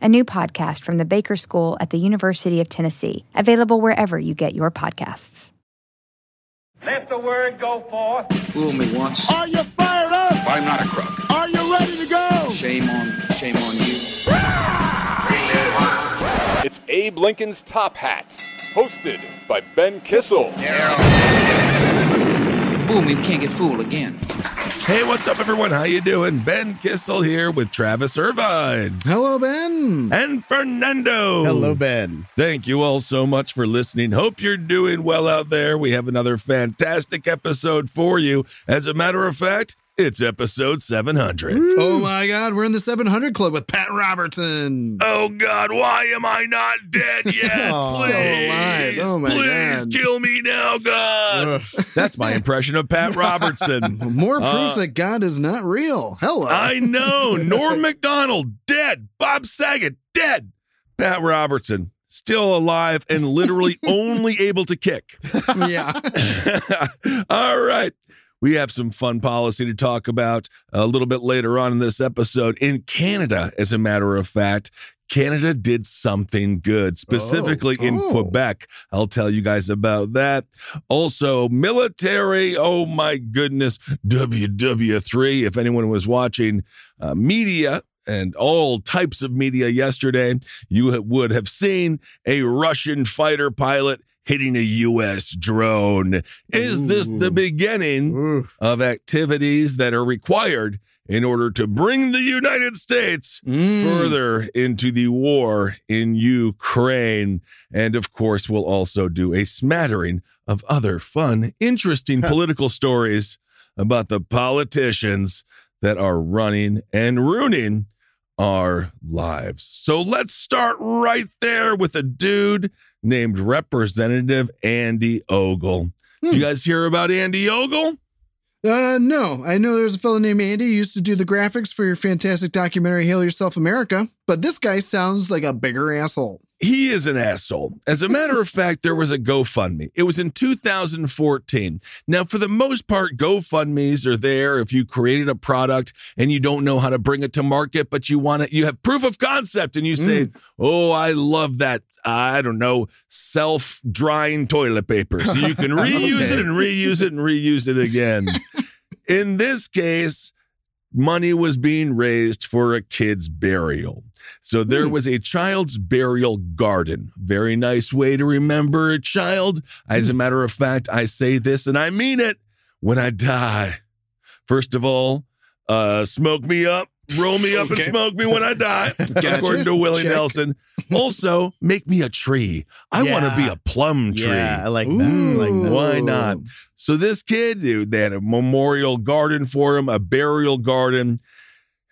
a new podcast from the Baker School at the University of Tennessee, available wherever you get your podcasts. Let the word go forth. Fool me once. Are you fired up? I'm not a crook. Are you ready to go? Shame on, shame on you. It's Abe Lincoln's Top Hat, hosted by Ben Kissel. Fool me, we can't get fooled again. Hey, what's up, everyone? How you doing? Ben Kissel here with Travis Irvine Hello, Ben. and Fernando. Hello, Ben. Thank you all so much for listening. Hope you're doing well out there. We have another fantastic episode for you. As a matter of fact, it's episode 700. Oh my God, we're in the 700 Club with Pat Robertson. Oh God, why am I not dead yet? Oh, please, still alive. Oh, my please God. kill me now, God. Ugh. That's my impression of Pat Robertson. More proof Uh, that God is not real. Hello. I know. Norm Macdonald, dead. Bob Saget, dead. Pat Robertson, still alive and literally only able to kick. yeah. All right. We have some fun policy to talk about a little bit later on in this episode. In Canada, as a matter of fact, Canada did something good, specifically in Oh. Quebec. I'll tell you guys about that. Also, military. Oh my goodness. WW3. If anyone was watching uh, media and all types of media yesterday, you would have seen a Russian fighter pilot hitting a U.S. drone. Is this the beginning Ooh. of activities that are required in order to bring the United States Mm. further into the war in Ukraine. And of course, we'll also do a smattering of other fun, interesting political stories about the politicians that are running and ruining our lives. So let's start right there with a dude named Representative Andy Ogle. Hmm. You guys hear about Andy Ogle? Uh, no, I know there's a fellow named Andy who used to do the graphics for your fantastic documentary Hail Yourself America, but this guy sounds like a bigger asshole. He is an asshole. As a matter of fact, there was a GoFundMe. It was in 2014. Now, for the most part, GoFundMe's are there if you created a product and you don't know how to bring it to market, but you want it, you have proof of concept and you say, mm. Oh, I love that. I don't know, self drying toilet paper. So you can reuse Okay. it and reuse it and reuse it again. in this case, money was being raised for a kid's burial. So there Hmm. was a child's burial garden. Very nice way to remember a child. As Hmm. a matter of fact, I say this and I mean it when I die. First of all, uh, smoke me up, roll me up and smoke me when I die, Gotcha. according to Willie Check. Nelson. Also, make me a tree. I want to be a plum tree. Yeah, I like that. I like that. Why not? So this kid, dude, they had a memorial garden for him, a burial garden.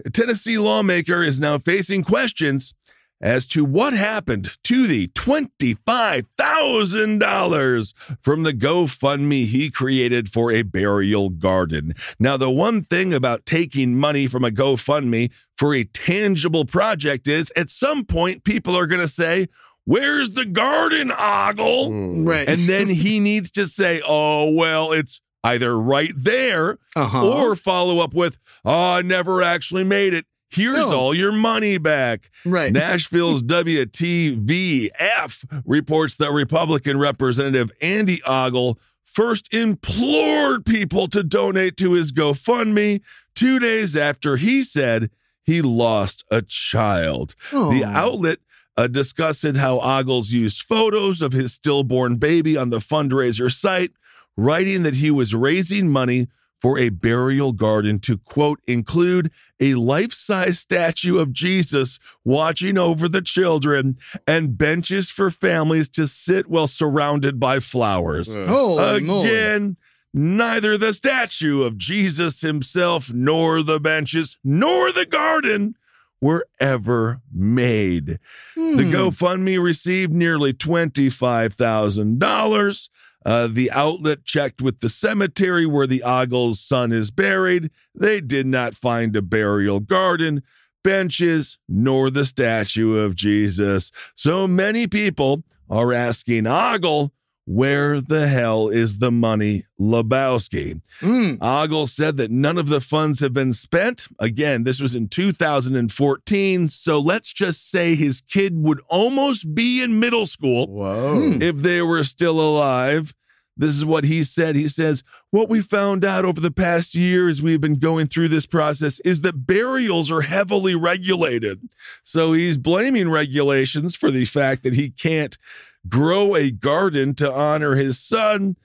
A Tennessee lawmaker is now facing questions as to what happened to the $25,000 from the GoFundMe he created for a burial garden. Now, the one thing about taking money from a GoFundMe for a tangible project is at some point people are going to say, Where's the garden, Ogle? Hmm. Right. And then he needs to say, oh, well, it's either right there uh-huh. or follow up with, oh, I never actually made it. Here's No. all your money back. right. Nashville's WTVF reports that Republican Representative Andy Ogle first implored people to donate to his GoFundMe two days after he said he lost a child. Oh. The outlet uh, discussing how Ogles used photos of his stillborn baby on the fundraiser site, writing that he was raising money for a burial garden to quote include a life-size statue of Jesus watching over the children and benches for families to sit while surrounded by flowers. Holy moly. Again, neither the statue of Jesus himself nor the benches nor the garden were ever made. The Hmm. GoFundMe received nearly $25,000. Uh, the outlet checked with the cemetery where the Ogle's son is buried. They did not find a burial garden, benches, nor the statue of Jesus. So many people are asking Ogle, where the hell is the money, Lebowski? Mm. Ogle said that none of the funds have been spent. Again, this was in 2014. So let's just say his kid would almost be in middle school Whoa. if they were still alive. This is what he said. He says, What we found out over the past year as we've been going through this process is that burials are heavily regulated. So he's blaming regulations for the fact that he can't grow a garden to honor his son.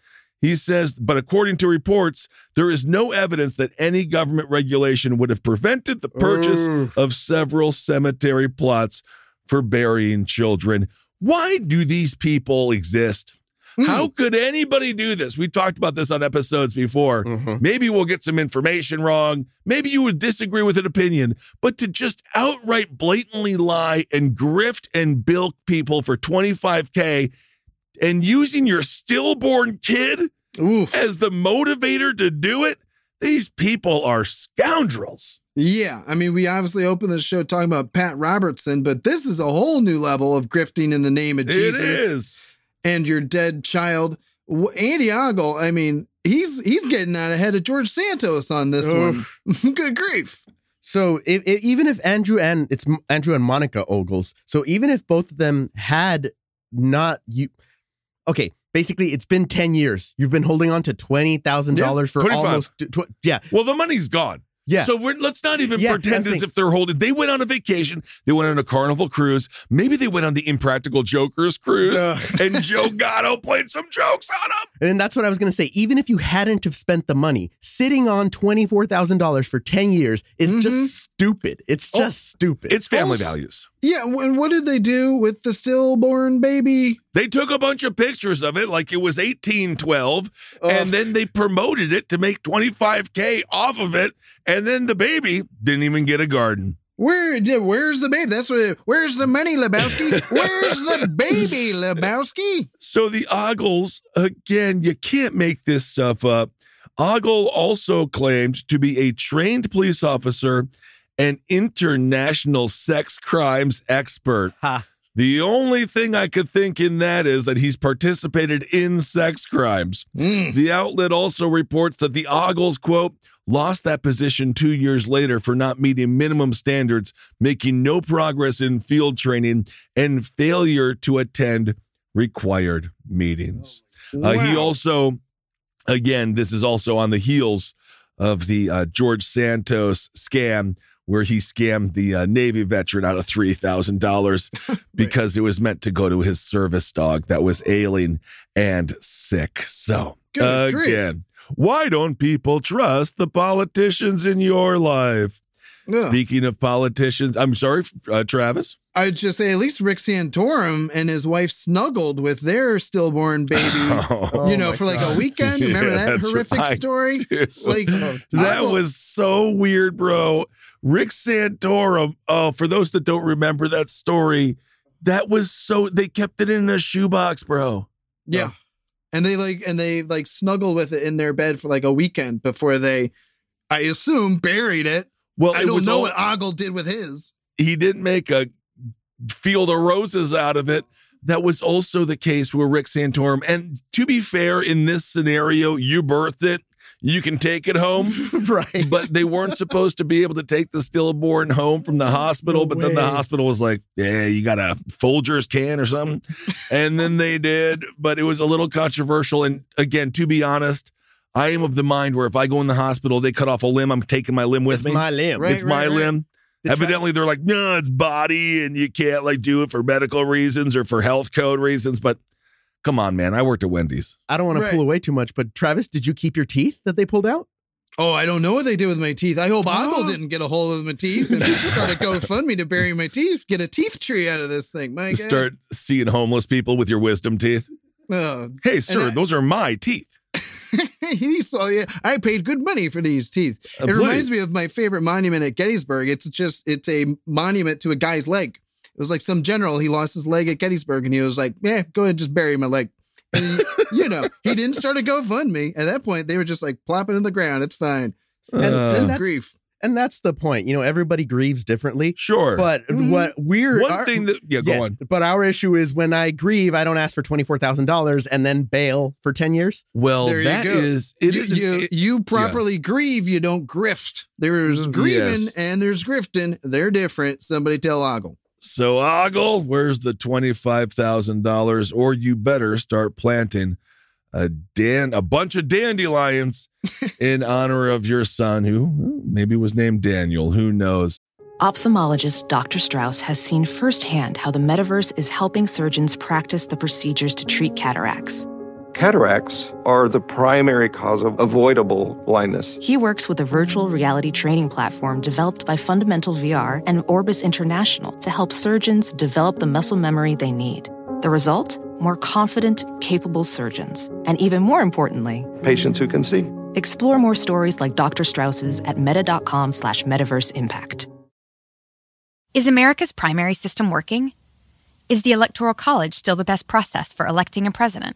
He says, but according to reports, there is no evidence that any government regulation would have prevented the purchase Oof. of several cemetery plots for burying children. Why do these people exist? Hmm. How could anybody do this? We talked about this on episodes before. Mhm. Maybe we'll get some information wrong. Maybe you would disagree with an opinion, but to just outright blatantly lie and grift and bilk people for 25K and using your stillborn kid Oof. as the motivator to do it, these people are scoundrels. Yeah, I mean, we obviously opened the show talking about Pat Robertson, but this is a whole new level of grifting in the name of Jesus It is. And your dead child. Andy Ogle, I mean, he's he's getting out ahead of George Santos on this Oof. one. Good grief. So if, if, even if Andrew and it's Andrew and Monica Ogles, so even if both of them had not you, okay, basically it's been ten years. You've been holding on to twenty thousand dollars for 25. almost tw- yeah Well, the money's gone. Yeah. So we're, let's not even Yeah, pretend as if they're holding. They went on a vacation. They went on a carnival cruise. Maybe they went on the Impractical Jokers cruise, and Joe Gatto played some jokes on them. And that's what I was going to say. Even if you hadn't have spent the money, sitting on twenty four thousand dollars for ten years is Mhm. just stupid. It's Oh, just stupid. It's family Also- values. Yeah, and what did they do with the stillborn baby? They took a bunch of pictures of it like it was 1812, Ugh. and then they promoted it to make 25K off of it. And then the baby didn't even get a garden. Where where's the baby? That's what where's the money, Lebowski? Where's the baby, Lebowski? So the Ogles, again, you can't make this stuff up. Ogle also claimed to be a trained police officer and international sex crimes expert. Ha. The only thing I could think in that is that he's participated in sex crimes. Mm. The outlet also reports that the Ogles, quote, lost that position two years later for not meeting minimum standards, making no progress in field training, and failure to attend required meetings. Uh, he also, again, this is also on the heels of the uh, George Santos scam, where he scammed the uh, Navy veteran out of $3,000 because it was meant to go to his service dog that was ailing and sick. So, Good grief. again, why don't people trust the politicians in your life? Speaking of politicians, I'm sorry, uh, Travis. I'd just say at least Rick Santorum and his wife snuggled with their stillborn baby. Oh you know, for like God. a weekend. Remember Yeah, that horrific right. story? Like that was so weird, bro. Rick Santorum. Oh, for those that don't remember that story, that was so they kept it in a shoebox, bro. Yeah. And they like and they like snuggled with it in their bed for like a weekend before they I assume buried it. Well, I it don't was know all- what Ogle did with his. he didn't make a field of roses out of it. That was also the case with Rick Santorum. And to be fair, in this scenario, you birthed it. You can take it home. right. but they weren't supposed to be able to take the stillborn home from the hospital. No but then the hospital was like, "Yeah, you got a Folgers can or something," and then they did. But it was a little controversial. And again, to be honest, I am of the mind where if I go in the hospital, they cut off a limb, I'm taking my limb with It's me. my limb. Right, it's my right. limb. Evidently, they're like, no, it's body, and you can't like do it for medical reasons or for health code reasons. But come on, man, I worked at Wendy's. I don't want Right. to pull away too much, but Travis, did you keep your teeth that they pulled out? Oh, I don't know what they did with my teeth. I hope Ogle Oh. didn't get a hold of my teeth and start a GoFundMe to bury my teeth. Get a teeth tree out of this thing. My God. Start seeing homeless people with your wisdom teeth. Oh, Hey, sir, I- those are my teeth. he saw you. I paid good money for these teeth. Uh, it reminds me of my favorite monument at Gettysburg. It's just it's a monument to a guy's leg. It was like some general. He lost his leg at Gettysburg, and he was like, "Yeah, go ahead, and just bury my leg." And he, you know, he didn't start a GoFundMe. At that point, they were just like plopping in the ground. It's fine. And, Uh, and that's, Grief. and that's the point. You know, everybody grieves differently. Sure. But Mhm. what we're one our- thing that, yeah, go yeah, on. But our issue is when I grieve, I don't ask for twenty four thousand dollars and then bail for ten years. Well, There you that go. is, it you, is, you, it- you properly grieve, you don't grift. There's grieving Yes. and there's grifting. They're different. Somebody tell Ogle. So, Ogle, where's the $25,000? Or you better start planting a dan a bunch of dandelions in honor of your son, who maybe was named Daniel. Who knows? Ophthalmologist Dr. Strauss has seen firsthand how the metaverse is helping surgeons practice the procedures to treat cataracts. Cataracts are the primary cause of avoidable blindness. He works with a virtual reality training platform developed by Fundamental VR and Orbis International to help surgeons develop the muscle memory they need. The result? More confident, capable surgeons. And even more importantly, Patients who can see. explore more stories like Dr. Strauss's at meta.com slash metaverse impact. Is America's primary system working? Is the Electoral College still the best process for electing a president?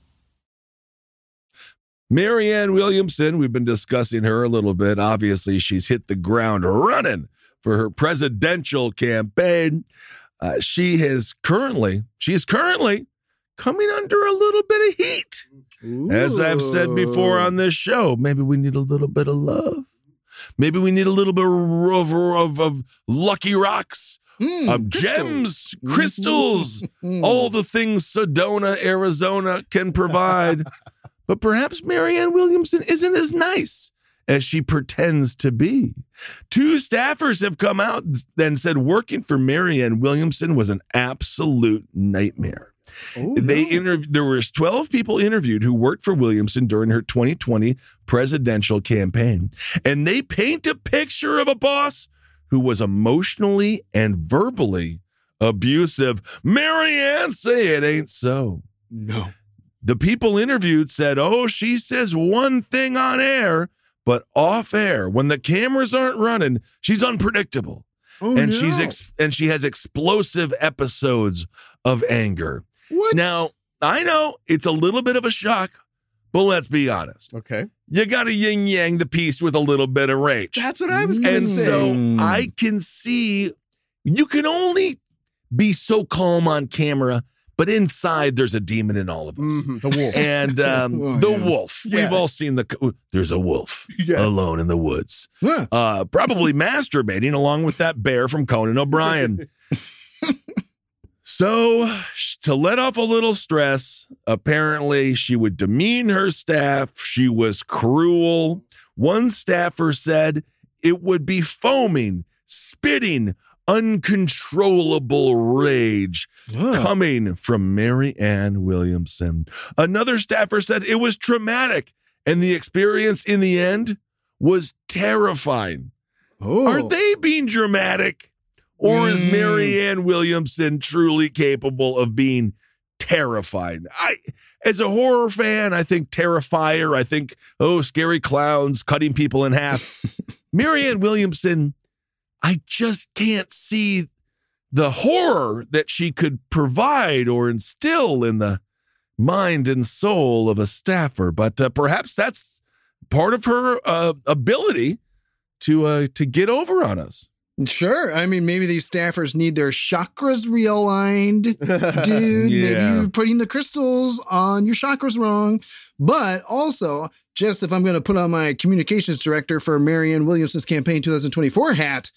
Marianne Williamson, we've been discussing her a little bit. Obviously, she's hit the ground running for her presidential campaign. Uh, she has currently, she is currently coming under a little bit of heat. As I've said before on this show, maybe we need a little bit of love. Maybe we need a little bit of, of, of lucky rocks, Mm, of crystals. gems, crystals, Mm. all the things Sedona, Arizona can provide. but perhaps Marianne Williamson isn't as nice as she pretends to be. Two staffers have come out and said working for Marianne Williamson was an absolute nightmare. Oh, they no. interviewed there was 12 people interviewed who worked for Williamson during her 2020 presidential campaign and they paint a picture of a boss who was emotionally and verbally abusive. Marianne say it ain't so. no. The people interviewed said, "Oh, she says one thing on air, but off air when the cameras aren't running, she's unpredictable." Oh, and no. she's ex- and she has explosive episodes of anger. what? Now, I know it's a little bit of a shock, but let's be honest. Okay. You got to yin yang the piece with a little bit of rage. That's what I was gonna and so. I can see you can only be so calm on camera, but inside there's a demon in all of us. Mhm, the wolf. And um, Oh, the yeah. wolf. Yeah. We've all seen the. There's a wolf Yeah. alone in the woods, uh, probably masturbating along with that bear from Conan O'Brien. So, to let off a little stress, apparently she would demean her staff. She was cruel. One staffer said it would be foaming, spitting, uncontrollable rage Huh. coming from Marianne Williamson. Another staffer said it was traumatic and the experience in the end was terrifying. Oh. Are they being dramatic? Or is Mm. Marianne Williamson truly capable of being terrified? I as a horror fan, I think Terrifier, I think, oh, scary clowns cutting people in half. Marianne Williamson, I just can't see the horror that she could provide or instill in the mind and soul of a staffer. But uh, perhaps that's part of her uh, ability to uh, to get over on us. Sure. I mean, maybe these staffers need their chakras realigned, dude. Yeah. Maybe you're putting the crystals on your chakras wrong. But also, just if I'm going to put on my communications director for Marianne Williamson's campaign 2024 hat,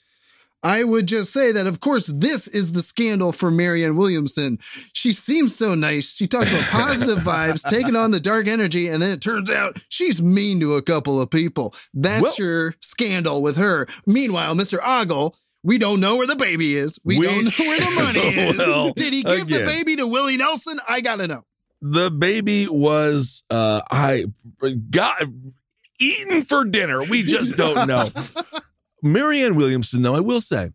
I would just say that, of course, this is the scandal for Marianne Williamson. She seems so nice. She talks about positive vibes, taking on the dark energy, and then it turns out she's mean to a couple of people. That's Well- your scandal with her. Meanwhile, Mr. Ogle, we don't know where the baby is. We, We- don't know where the money is. Well, Did he give the baby to Willie Nelson? I gotta know. the baby was uh I got eaten for dinner. We just don't know. Marianne Williamson, though, I will say,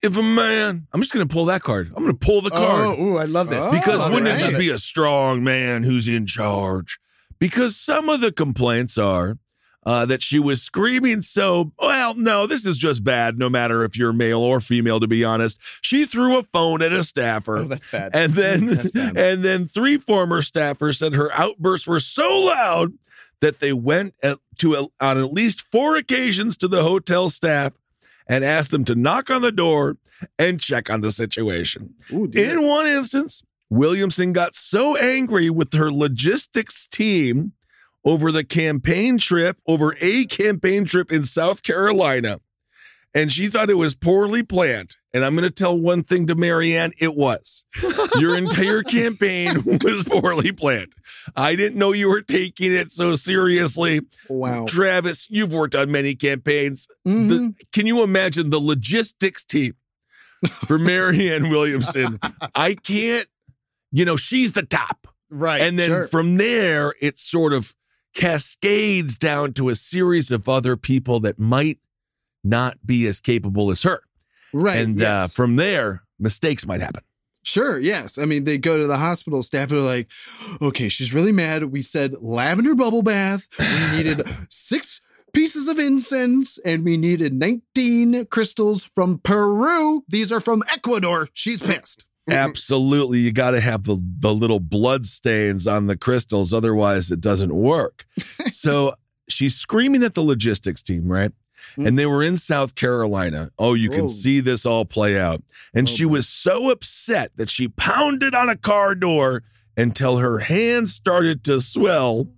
if a man, I'm just gonna pull that card. I'm gonna pull the card. Oh, ooh, I love this. Oh, because all wouldn't it just be a strong man who's in charge? Because some of the complaints are uh, that she was screaming so well. No, this is just bad. No matter if you're male or female, to be honest, she threw a phone at a staffer. Oh, that's bad. And then, That's bad. and then three former staffers said her outbursts were so loud that they went at, to a, on at least four occasions to the hotel staff and asked them to knock on the door and check on the situation. Ooh. In one instance, Williamson got so angry with her logistics team over the campaign trip, over a campaign trip in South Carolina, and she thought it was poorly planned. And I'm going to tell one thing to Marianne it was. Your entire campaign was poorly planned. I didn't know you were taking it so seriously. wow. Travis, you've worked on many campaigns. Mhm. The- can you imagine the logistics team for Marianne Williamson? I can't, you know, she's the top. right. And then sure. from there, it sort of cascades down to a series of other people that might not be as capable as her. Right. and uh, from there, mistakes might happen. Sure, yes. I mean, they go to the hospital staff and are like, okay, she's really mad. We said lavender bubble bath. We needed six pieces of incense and we needed 19 crystals from Peru. These are from Ecuador. She's pissed. Absolutely, you got to have the the little blood stains on the crystals, otherwise it doesn't work. so she's screaming at the logistics team, right? And they were in South Carolina. Oh, you can Whoa. see this all play out. And Oh, she boy. was so upset that she pounded on a car door until her hands started to swell.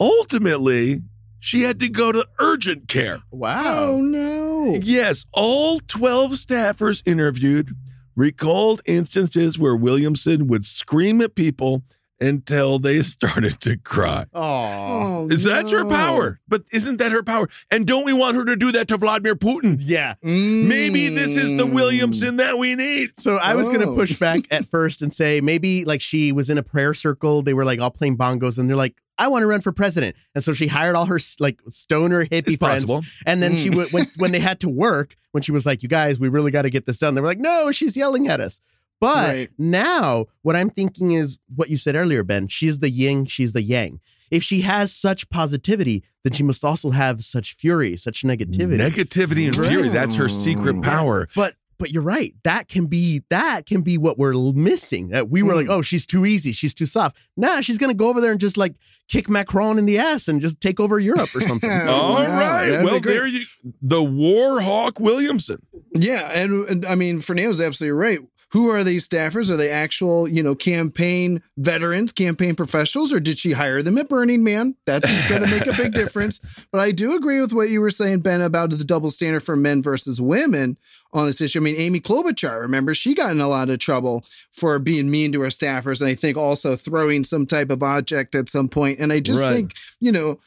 Ultimately, she had to go to urgent care. wow. Oh, no. Yes, all 12 staffers interviewed recalled instances where Williamson would scream at people until they started to cry. Oh. Oh, Is that's her power? But isn't that her power? And don't we want her to do that to Vladimir Putin? Yeah. Maybe this is the Mm. Williamson that we need. So I was going to Oh. push back at first and say maybe like she was in a prayer circle. They were like all playing bongos and they're like, I want to run for president. And so she hired all her like stoner hippie It's friends. possible. And then Mm. she went when, when they had to work, when she was like, you guys, we really got to get this done. They were like, no, she's yelling at us. But Right. now what I'm thinking is what you said earlier, Ben. She's the yin, she's the yang. If she has such positivity, then she must also have such fury, such negativity. Negativity and fury. That's her secret power. But but you're right. That can be that can be what we're missing. That we were like, Mm. oh, she's too easy, she's too soft. Nah, she's gonna go over there and just like kick Macron in the ass and just take over Europe or something. All wow. right. That'd Well, there you the War Hawk Williamson. Yeah, and, and I mean, Fernando's absolutely right. Who are these staffers? Are they actual, you know, campaign veterans, campaign professionals, or did she hire them at Burning Man? That's going to make a big difference. But I do agree with what you were saying, Ben, about the double standard for men versus women on this issue. I mean, Amy Klobuchar, remember, she got in a lot of trouble for being mean to her staffers, and I think also throwing some type of object at some point. And I just Right. think, you know,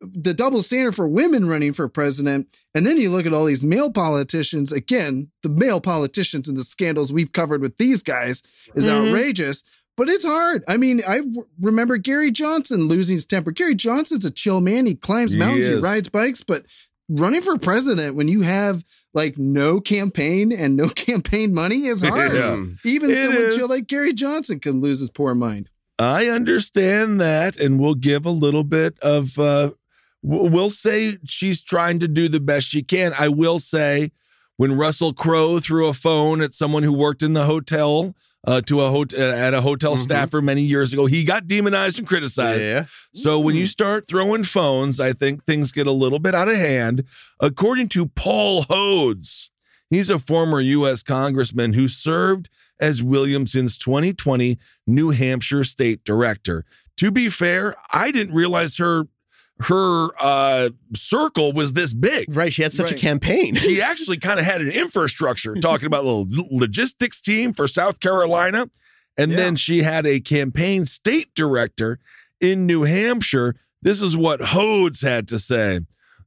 the double standard for women running for president. And then you look at all these male politicians. Again, the male politicians and the scandals we've covered with these guys is Mhm. outrageous. But it's hard. I mean, I w- remember Gary Johnson losing his temper. Gary Johnson's a chill man. He climbs mountains, he is. rides bikes. But running for president when you have like no campaign and no campaign money is hard. Yeah. Even It someone is. chill like Gary Johnson can lose his poor mind. I understand that, and we'll give a little bit of. uh We'll say she's trying to do the best she can. I will say, when Russell Crowe threw a phone at someone who worked in the hotel uh, to a hotel at a hotel Mhm. staffer many years ago, he got demonized and criticized. Yeah. So when you start throwing phones, I think things get a little bit out of hand. According to Paul Hodes, He's a former U.S. congressman who served as Williamson's 2020 New Hampshire state director. To be fair, I didn't realize her her uh, circle was this big. Right. She had such a campaign. She actually kind of had an infrastructure talking about a little logistics team for South Carolina. And Yeah. then she had a campaign state director in New Hampshire. This is what Hodes had to say.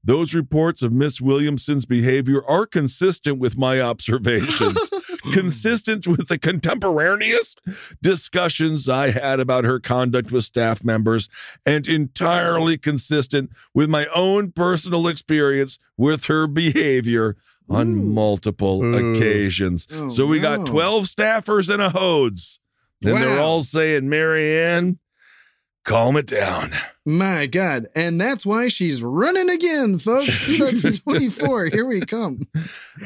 Those reports of Miss Williamson's behavior are consistent with my observations, consistent with the contemporaneous discussions I had about her conduct with staff members, and entirely consistent with my own personal experience with her behavior on Ooh. multiple Ooh. occasions. Oh, so we got 12 staffers and a Hodes. And they're all saying, Marianne, calm it down. My God. And that's why she's running again, folks. 2024. Here we come.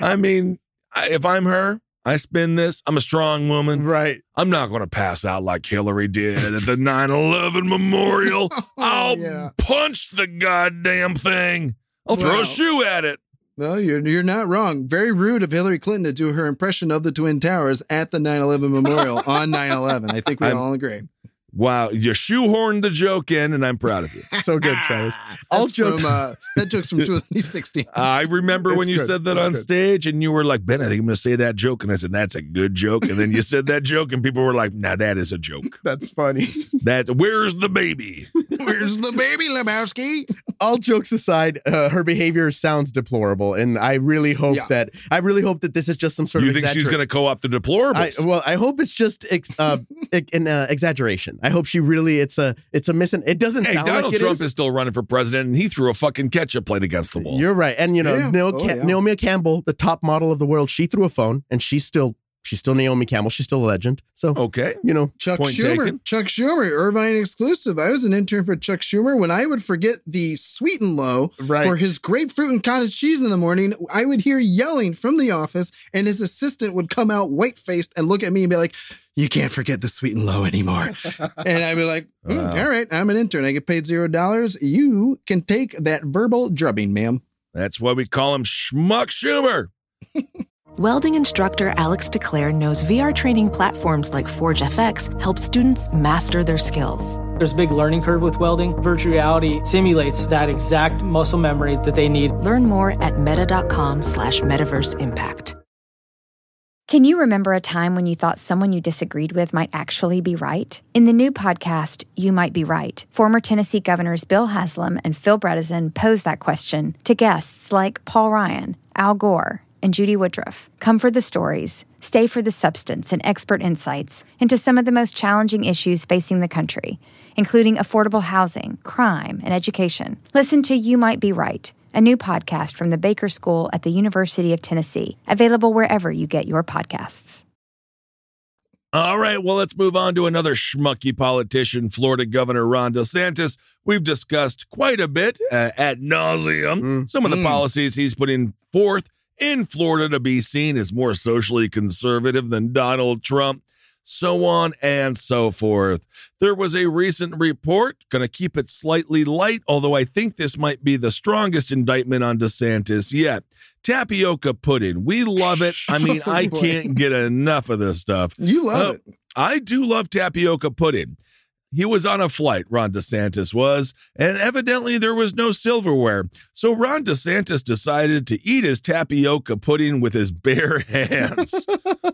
I mean, if I'm her, I spin this. I'm a strong woman. right. I'm not going to pass out like Hillary did at the 9 11 memorial. Oh, I'll Oh, yeah. punch the goddamn thing. I'll throw Wow. a shoe at it. Well, you're you're not wrong. Very rude of Hillary Clinton to do her impression of the Twin Towers at the 9/11 memorial on 9/11. I think we I'm- all agree. Wow, you shoehorned the joke in, and I'm proud of you. So good, Travis. All That's joke. from uh, that joke's from 2016. I remember when you good. said that It's on good. stage, and you were like, Ben, I think I'm going to say that joke. And I said, That's a good joke. And then you said that joke, and people were like, Now that is a joke. That's funny. That's where's the baby? Where's the baby, Lebowski? All jokes aside, uh, her behavior sounds deplorable, and I really hope Yeah. that I really hope that this is just some sort you of You think she's going to co opt the I, well, I hope it's just ex, uh, ex- an uh, exaggeration. I hope she really it's a it's a missing. It doesn't hey, sound Donald like it Trump is. is still running for president, and he threw a fucking ketchup plate against the wall. You're right, and you know Yeah. Naomi, Oh, yeah. Naomi Campbell, the top model of the world, she threw a phone, and she's still she's still Naomi Campbell. She's still a legend. So okay. you know, Chuck Point Schumer. taken. Chuck Schumer, Irvine exclusive. I was an intern for Chuck Schumer. When I would forget the sweet and low Right. for his grapefruit and cottage cheese in the morning, I would hear yelling from the office, and his assistant would come out white faced and look at me and be like, You can't forget the sweet and low anymore. and I'd be like, "Mm, Wow. All right, I'm an intern. I get paid zero dollars. You can take that verbal drubbing, ma'am. That's why we call him Schmuck Schumer. Welding instructor Alex DeClaire knows VR training platforms like Forge FX help students master their skills. There's a big learning curve with welding. Virtual reality simulates that exact muscle memory that they need. Learn more at meta.com slash metaverse impact. Can you remember a time when you thought someone you disagreed with might actually be right? In the new podcast, You Might Be Right, former Tennessee governors Bill Haslam and Phil Bredesen pose that question to guests like Paul Ryan, Al Gore, and Judy Woodruff. Come for the stories, stay for the substance and expert insights into some of the most challenging issues facing the country, including affordable housing, crime, and education. Listen to You Might Be Right a new podcast from the Baker School at the University of Tennessee, available wherever you get your podcasts. All right, well, let's move on to another schmucky politician, Florida Governor Ron DeSantis. We've discussed quite a bit uh, ad nauseum Mm. some of the Mm. policies he's putting forth in Florida to be seen as more socially conservative than Donald Trump, so on and so forth. There was a recent report, going to keep it slightly light, although I think this might be the strongest indictment on DeSantis yet. Tapioca pudding. We love it. I mean, Oh, I can't get enough of this stuff. You love Oh, it. I do love tapioca pudding. He was on a flight, Ron DeSantis was, and evidently there was no silverware. So Ron DeSantis decided to eat his tapioca pudding with his bare hands.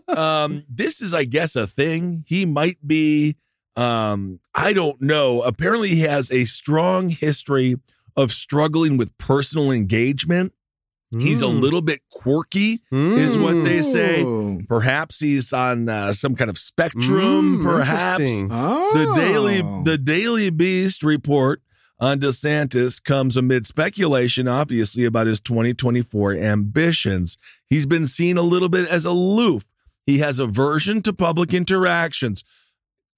um, this is, I guess, a thing. He might be, um, I don't know. Apparently, he has a strong history of struggling with personal engagement. He's a Mm. little bit quirky, is what they say. Perhaps he's on uh, some kind of spectrum. Mm, perhaps. Oh. the daily the Daily Beast report on DeSantis comes amid speculation, obviously, about his 2024 ambitions. He's been seen a little bit as aloof. He has aversion to public interactions,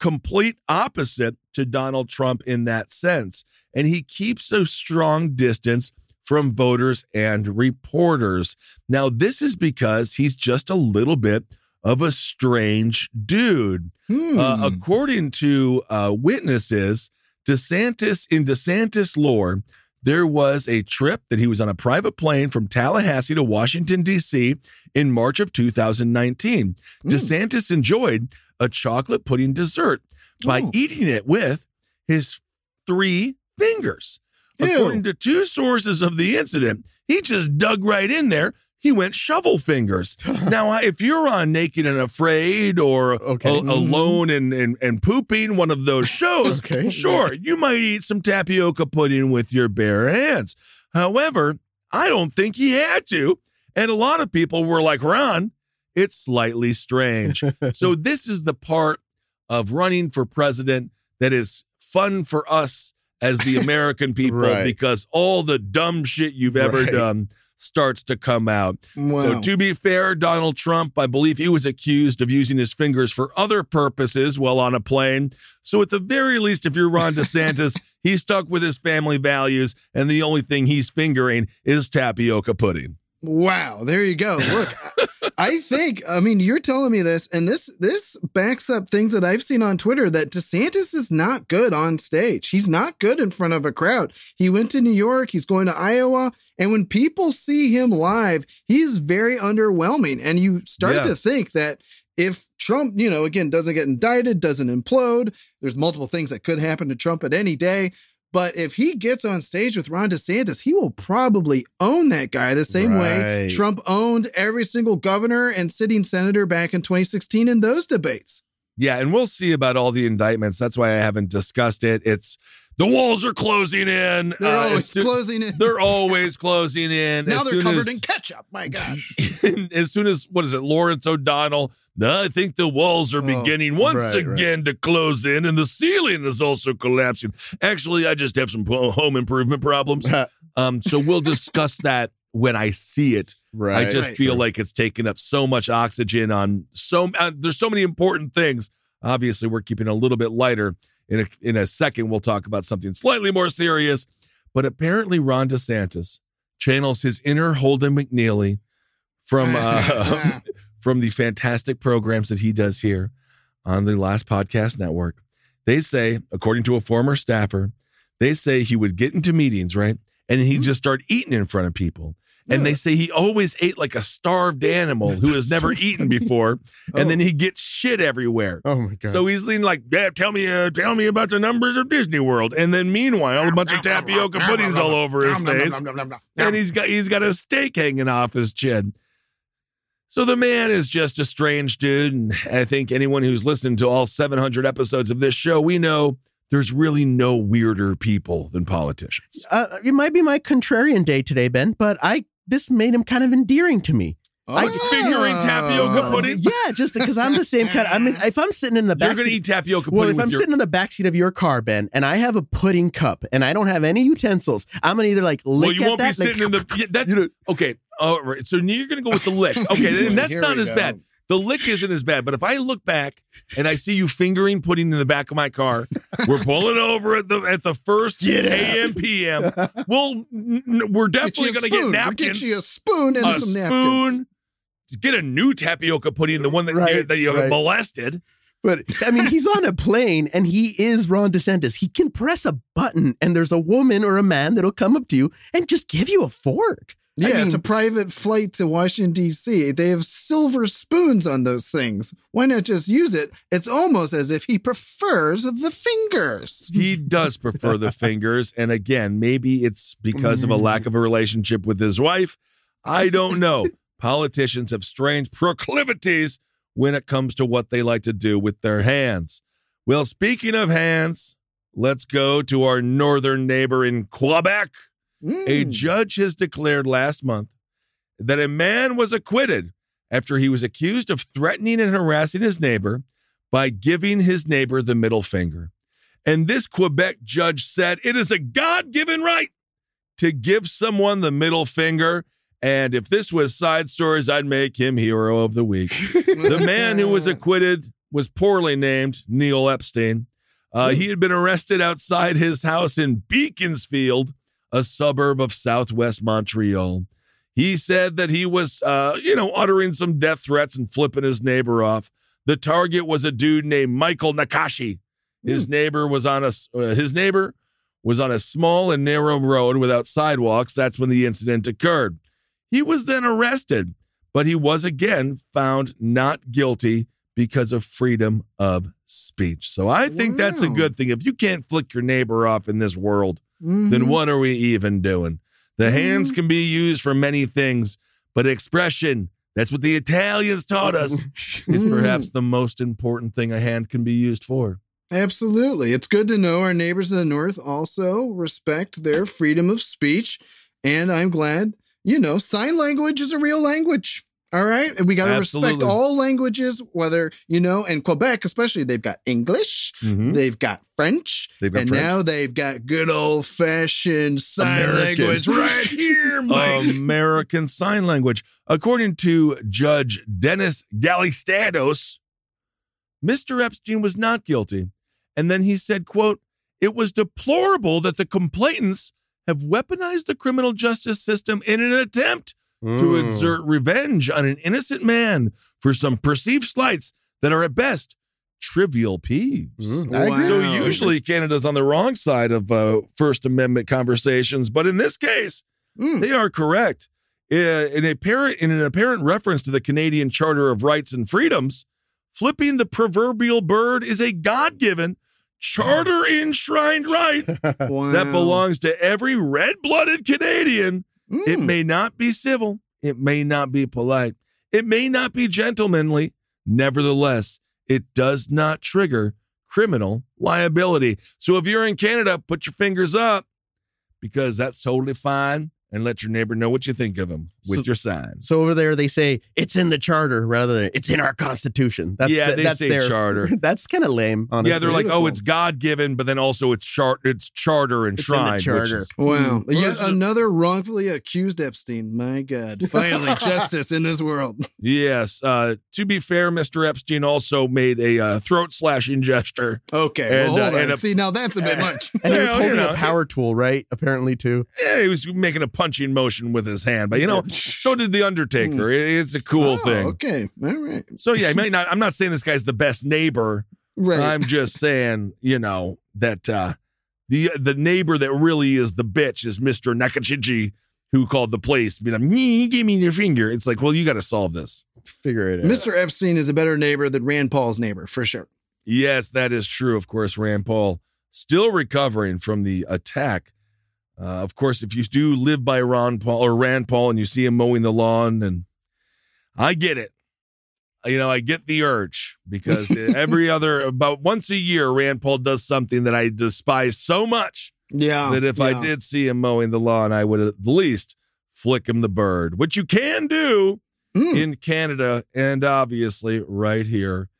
complete opposite to Donald Trump in that sense. And he keeps a strong distance from voters and reporters. Now, this is because he's just a little bit of a strange dude. Hmm. Uh, according to uh, witnesses, DeSantis in DeSantis lore, there was a trip that he was on a private plane from Tallahassee to Washington, D.C. in March of 2019. Hmm. DeSantis enjoyed a chocolate pudding dessert by Oh. eating it with his three fingers. According to two sources of the incident, he just dug right in there. He went shovel fingers. now, if you're on Naked and Afraid or Okay. A- mm-hmm. Alone and, and, and Pooping, one of those shows, Okay. sure, you might eat some tapioca pudding with your bare hands. However, I don't think he had to. And a lot of people were like, Ron, it's slightly strange. so, this is the part of running for president that is fun for us as the American people Right. because all the dumb shit you've ever Right. done starts to come out. So, to be fair, Donald Trump, I believe he was accused of using his fingers for other purposes while on a plane. So, at the very least, if you're Ron DeSantis, he's stuck with his family values, and the only thing he's fingering is tapioca pudding. Wow, there you go. Look, I- think I mean you're telling me this, and this this backs up things that I've seen on Twitter that DeSantis is not good on stage. He's not good in front of a crowd. He went to New York, he's going to Iowa, and when people see him live, he's very underwhelming. And you start Yeah. to think that if Trump, you know, again, doesn't get indicted, doesn't implode, there's multiple things that could happen to Trump at any day. But if he gets on stage with Ron DeSantis, he will probably own that guy the same way Trump owned every single governor and sitting senator back in 2016 in those debates. Yeah, and we'll see about all the indictments. That's why I haven't discussed it. It's the walls are closing in. They're Uh, always closing in. They're always closing in. now As they're covered as- in ketchup. My God. as soon as what is it, Lawrence O'Donnell? "No, I think the walls are Oh, beginning once right, right. again to close in, and the ceiling is also collapsing. Actually, I just have some home improvement problems. Um, so we'll discuss that when I see it. right. I just Right. feel like it's taking up so much oxygen on so. Uh, there's so many important things. Obviously, we're keeping it a little bit lighter. In a, in a second, we'll talk about something slightly more serious. But apparently, Ron DeSantis channels his inner Holden McNeely from uh, from the fantastic programs that he does here on the Last Podcast Network. They say, according to a former staffer, they say he would get into meetings, right? And he'd just start eating in front of people. And they say he always ate like a starved animal who has never eaten before. And then he gets shit everywhere. Oh my god. So he's leaning like, yeah, tell me, uh, tell me about the numbers of Disney World. And then meanwhile, a bunch of tapioca puddings all over his face, and he's got he's got a steak hanging off his chin. So the man is just a strange dude, and I think anyone who's listened to all 700 episodes of this show, we know there's really no weirder people than politicians. uh, it might be my contrarian day today, Ben, but I this made him kind of endearing to me. I fingering tapioca Well, pudding. Yeah, just because I'm the same kind. Of, I mean, if I'm sitting in the You're back, gonna eat tapioca well, pudding if I'm your sitting in the backseat of your car, Ben, and I have a pudding cup and I don't have any utensils, I'm gonna either like lick it. well, you at won't be that, like, sitting in the. Yeah, that's okay. All right. So you're going to go with the lick. Okay, and that's not as go. bad. The lick isn't as bad. But if I look back and I see you fingering pudding in the back of my car, we're pulling over at the at the first AM PM. Well, n- we're definitely going to get spoon. We'll. Get you a spoon and a some napkins. spoon. Get a new tapioca pudding, the one that you, Right, that you right. molested. But I mean, he's on a plane and he is Ron DeSantis. He can press a button and there's a woman or a man that'll come up to you and just give you a fork. I Yeah, it's a private flight to Washington, D.C. They have silver spoons on those things. Why not just use it? It's almost as if he prefers the fingers. He does prefer the fingers. And again, maybe it's because of a mm. lack of a relationship with his wife. I don't know. Politicians have strange proclivities when it comes to what they like to do with their hands. Well, speaking of hands, let's go to our northern neighbor in Quebec. A Mm. judge has declared last month that a man was acquitted after he was accused of threatening and harassing his neighbor by giving his neighbor the middle finger. And this Quebec judge said it is a God given right to give someone the middle finger. And if this was side stories, I'd make him hero of the week. the man who was acquitted was poorly named Neil Epstein. Uh, he had been arrested outside his house in Beaconsfield, a suburb of southwest Montreal. He said that he was, uh, you know, uttering some death threats and flipping his neighbor off. The target was a dude named Michael Nakashi. His neighbor was on a uh, his neighbor was on a small and narrow road without sidewalks. That's when the incident occurred. He was then arrested, but he was again found not guilty because of freedom of speech. So I think that's a good thing. If you can't flick your neighbor off in this world, Mhm. then what are we even doing? The hands Mhm. can be used for many things, but expression, that's what the Italians taught us, is Mm. perhaps the most important thing a hand can be used for. Absolutely. It's good to know our neighbors in the North also respect their freedom of speech. And I'm glad, you know, sign language is a real language. All right. And we got to respect all languages, whether, you know, and Quebec, especially, they've got English, Mhm. they've got French, They've got and French. now they've got good old fashioned sign American. language right here, Mike. American Sign Language. According to Judge Dennis Galiatsatos, Mr. Epstein was not guilty. And then he said, quote, it was deplorable that the complainants have weaponized the criminal justice system in an attempt to Mm. exert revenge on an innocent man for some perceived slights that are at best trivial peeves. Mm, I agree. So usually Canada's on the wrong side of uh, First Amendment conversations, but in this case, Mm. they are correct. Uh, in, a apparent, in an apparent reference to the Canadian Charter of Rights and Freedoms, flipping the proverbial bird is a God given, charter enshrined right Wow. that belongs to every red blooded Canadian. It Mm. may not be civil, it may not be polite, it may not be gentlemanly. Nevertheless, it does not trigger criminal liability. So if you're in Canada, put your fingers up because that's totally fine and let your neighbor know what you think of him with So- your signs. So over there, they say it's in the charter rather than it's in our constitution. That's Yeah, the- they that's say their charter. That's kind of lame. Honestly. yeah, they're like, oh, it's God given, but then also it's chart, it's charter It's in the enshrined. which charter. is- Wow. Hmm. Yet Well, another wrongfully accused Epstein. My God. Finally, justice in this world. Yes. Uh, to be fair, Mr. Epstein also made a uh, throat slashing gesture. Okay. And, well, uh, hold on. and a- See, now that's a bit much. And he was Well, you holding know, a power tool, right? Apparently, too. Yeah, he was making a punching motion with his hand, but you know, so did the Undertaker. It's a cool Oh, thing. Okay. All right. So yeah, I might not, I'm not saying this guy's the best neighbor. Right. I'm just saying, you know, that uh, the the neighbor that really is the bitch is Mr. Nakachichi, who called the police, being like, "Me, give me your finger." It's like, well, you got to solve this. Figure it out. Mr. Epstein is a better neighbor than Rand Paul's neighbor, for sure. Yes, that is true. Of course, Rand Paul still recovering from the attack. Uh, of course, if you do live by Ron Paul or Rand Paul and you see him mowing the lawn, and I get it. You know, I get the urge because every other about once a year, Rand Paul does something that I despise so much Yeah. that if I did see him mowing the lawn, I would at least flick him the bird, which you can do Mm. in Canada and obviously right here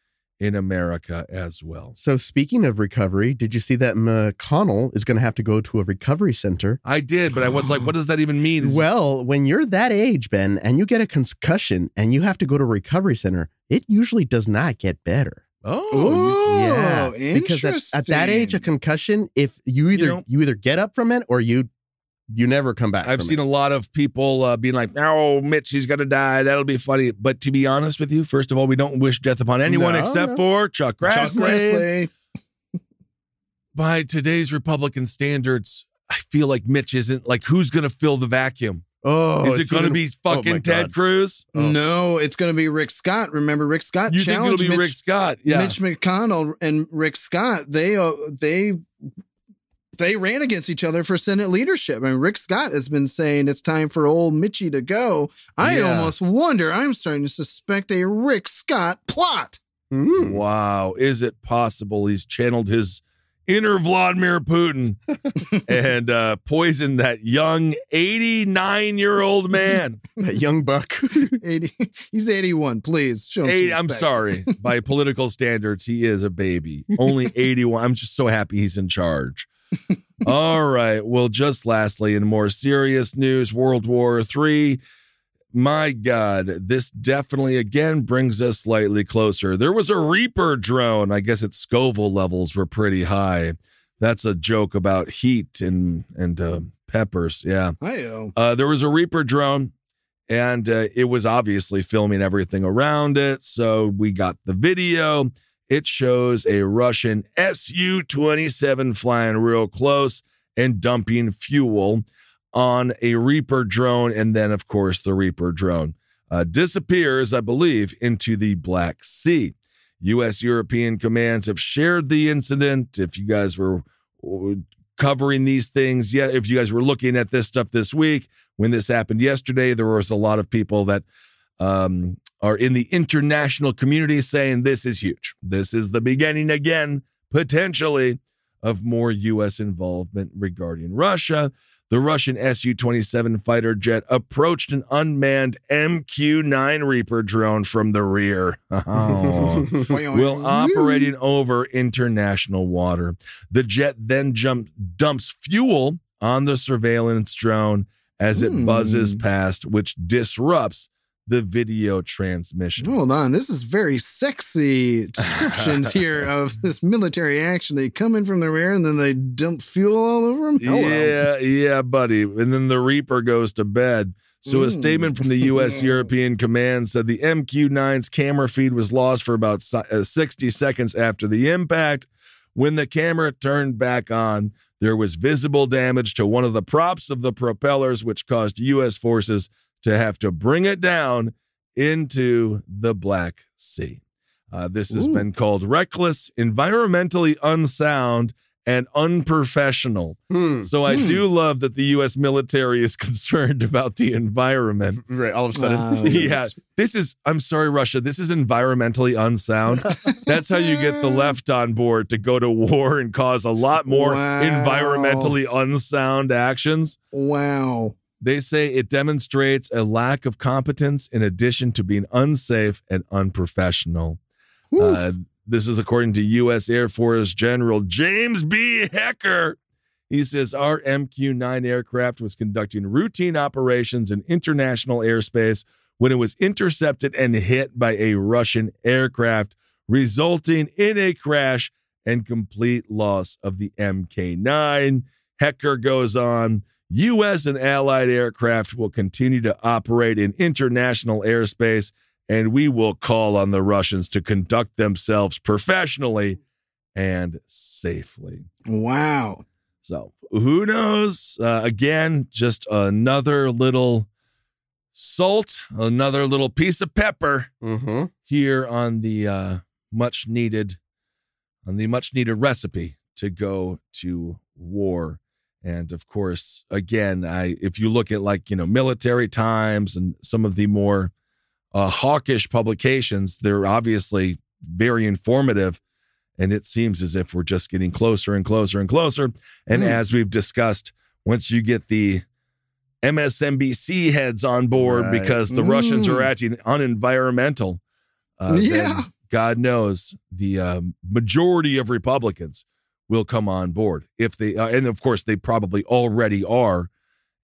in America as well. So speaking of recovery, did you see that McConnell is going to have to go to a recovery center? I did, but I was like, what does that even mean? Is- Well, when you're that age, Ben, and you get a concussion and you have to go to a recovery center, it usually does not get better. oh, Oh, yeah, because at, at that age, a concussion, if you either you, know- either get up from it or you you never come back. I've from seen it. a lot of people uh, being like, "Oh, Mitch, he's gonna die. That'll be funny." But to be honest with you, first of all, we don't wish death upon anyone No, except no. for Chuck Chuck Grassley. Grassley. By today's Republican standards, I feel like Mitch isn't like who's gonna fill the vacuum. Oh, Is it gonna even- be oh fucking my Ted God. Cruz? No, it's going to be Rick Scott. Remember, Rick Scott You think it'll challenged be Mitch, Rick Scott? Yeah. Mitch McConnell and Rick Scott. They uh, they they ran against each other for Senate leadership. I mean, Rick Scott has been saying it's time for old Mitchy to go. I Yeah. almost wonder. I'm starting to suspect a Rick Scott plot. Mm. Wow. Is it possible he's channeled his inner Vladimir Putin and uh, poisoned that young 89 year old man? That young buck. 80, he's 81. Please show him some Eight, I'm sorry. By political standards, he is a baby. Only 81. I'm just so happy he's in charge. All right. Well, just lastly, in more serious news, World War III. My God, this definitely again brings us slightly closer. There was a Reaper drone. I guess its Scoville levels were pretty high. That's a joke about heat and and uh, peppers. Yeah. Hi-yo. Uh, there was a Reaper drone, and uh, it was obviously filming everything around it. So we got the video. It shows a Russian Su 27 flying real close, and dumping fuel on a Reaper drone. And then, of course, the Reaper drone uh, disappears, I believe, into the Black Sea. U.S. European commands have shared the incident. If you guys were covering these things, yeah, if you guys were looking at this stuff this week, when this happened yesterday, there was a lot of people that um, are in the international community saying this is huge. This is the beginning again, potentially, of more U.S. involvement regarding Russia. The Russian Su 27 fighter jet approached an unmanned MQ 9 Reaper drone from the rear. Oh. while operating over international water. The jet then jump, dumps fuel on the surveillance drone as it buzzes past, which disrupts the video transmission. Hold on, this is very sexy descriptions here of this military action. They come in from the rear and then they dump fuel all over them. Yeah, yeah, buddy. And then the Reaper goes to bed. So a Mm. statement from the U.S. European Command said the MQ-9's camera feed was lost for about uh, 60 seconds after the impact. When the camera turned back on, there was visible damage to one of the props of the propellers, which caused U.S. forces to have to bring it down into the Black Sea. Uh, this has Ooh. been called reckless, environmentally unsound, and unprofessional. So I Hmm. do love that the U.S. military is concerned about the environment. Right, all of a sudden. Wow. yeah, this is. I'm sorry, Russia. This is environmentally unsound. That's how you get the left on board to go to war and cause a lot more Wow. environmentally unsound actions. Wow. They say it demonstrates a lack of competence in addition to being unsafe and unprofessional. Uh, this is according to U.S. Air Force General James B. Hecker. He says our MQ 9 aircraft was conducting routine operations in international airspace when it was intercepted and hit by a Russian aircraft, resulting in a crash and complete loss of the MQ 9. Hecker goes on. U.S. and allied aircraft will continue to operate in international airspace, and we will call on the Russians to conduct themselves professionally and safely. Wow. So who knows? Uh, again, just another little salt, another little piece of pepper Mm-hmm. here on the uh, much needed, on the much needed recipe to go to war. And of course, again, I if you look at like you know military times and some of the more uh, hawkish publications, they're obviously very informative. And it seems as if we're just getting closer and closer and closer. And Mm. as we've discussed, once you get the MSNBC heads on board Right. because the Russians are Mm. acting unenvironmental, uh, Yeah. God knows the um, majority of Republicans will come on board if they, uh, and of course they probably already are.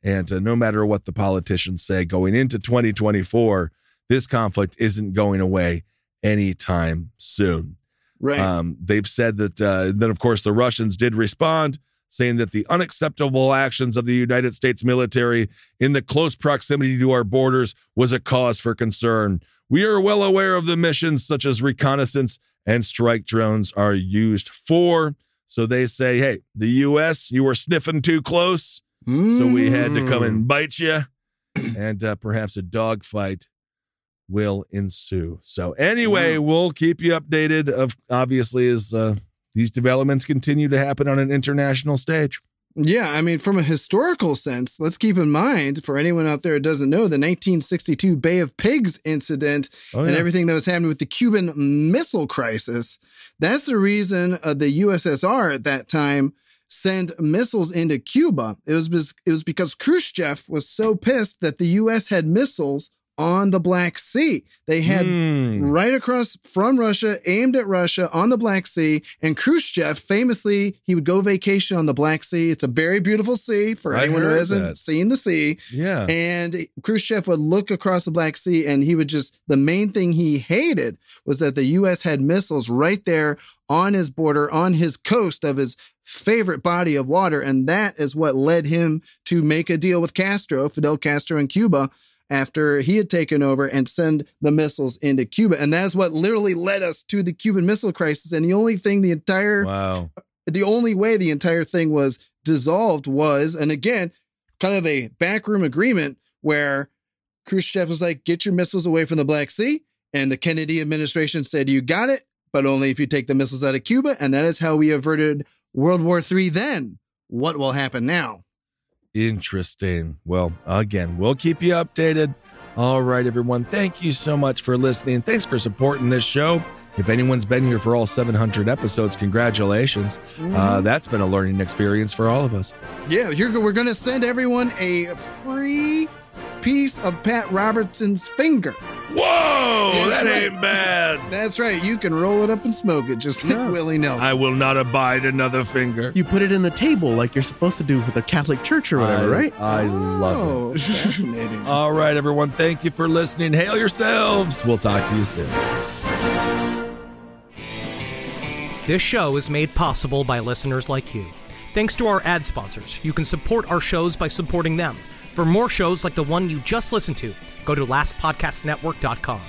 And uh, no matter what the politicians say going into 2024, this conflict isn't going away anytime soon. Right. Um, they've said that. Uh, then, of course, the Russians did respond, saying that the unacceptable actions of the United States military in the close proximity to our borders was a cause for concern. We are well aware of the missions such as reconnaissance and strike drones are used for. So they say, hey, the U.S., you were sniffing too close. So we had to come and bite you. And uh, perhaps a dogfight will ensue. So anyway, we'll keep you updated of obviously as uh, these developments continue to happen on an international stage. Yeah, I mean, from a historical sense, let's keep in mind for anyone out there who doesn't know the 1962 Bay of Pigs incident Oh, and everything that was happening with the Cuban Missile Crisis. That's the reason uh, the USSR at that time sent missiles into Cuba. It was it was because Khrushchev was so pissed that the U.S. had missiles on the Black Sea. They had Hmm. right across from Russia, aimed at Russia on the Black Sea. And Khrushchev famously, he would go vacation on the Black Sea. It's a very beautiful sea for I anyone who hasn't that. seen the sea. Yeah. And Khrushchev would look across the Black Sea and he would just, the main thing he hated was that the U.S. had missiles right there on his border, on his coast of his favorite body of water. And that is what led him to make a deal with Castro, Fidel Castro in Cuba, after he had taken over and send the missiles into Cuba. And that's what literally led us to the Cuban Missile Crisis. And the only thing the entire Wow. the only way the entire thing was dissolved was, and again, kind of a backroom agreement where Khrushchev was like, get your missiles away from the Black Sea. And the Kennedy administration said, you got it, but only if you take the missiles out of Cuba. And that is how we averted World War III then. What will happen now? Interesting. Well, again, we'll keep you updated. All right, everyone. Thank you so much for listening. Thanks for supporting this show. If anyone's been here for all 700 episodes, congratulations. Uh, that's been a learning experience for all of us. Yeah, you're, we're going to send everyone a free piece of Pat Robertson's finger. Whoa, That's that right. ain't bad. That's right. You can roll it up and smoke it just like Willie Nelson. I will not abide another finger. You put it in the table like you're supposed to do with the Catholic Church or whatever, I- right? I love it. oh, fascinating. All right, everyone. Thank you for listening. Hail yourselves. We'll talk to you soon. This show is made possible by listeners like you. Thanks to our ad sponsors, you can support our shows by supporting them. For more shows like the one you just listened to, go to lastpodcastnetwork.com.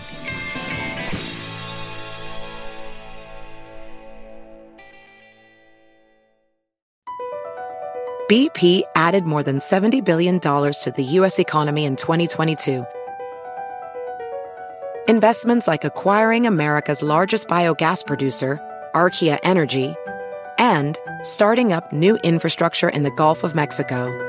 BP added more than $70 billion to the U.S. economy in 2022. Investments like acquiring America's largest biogas producer, Archaea Energy, and starting up new infrastructure in the Gulf of Mexico.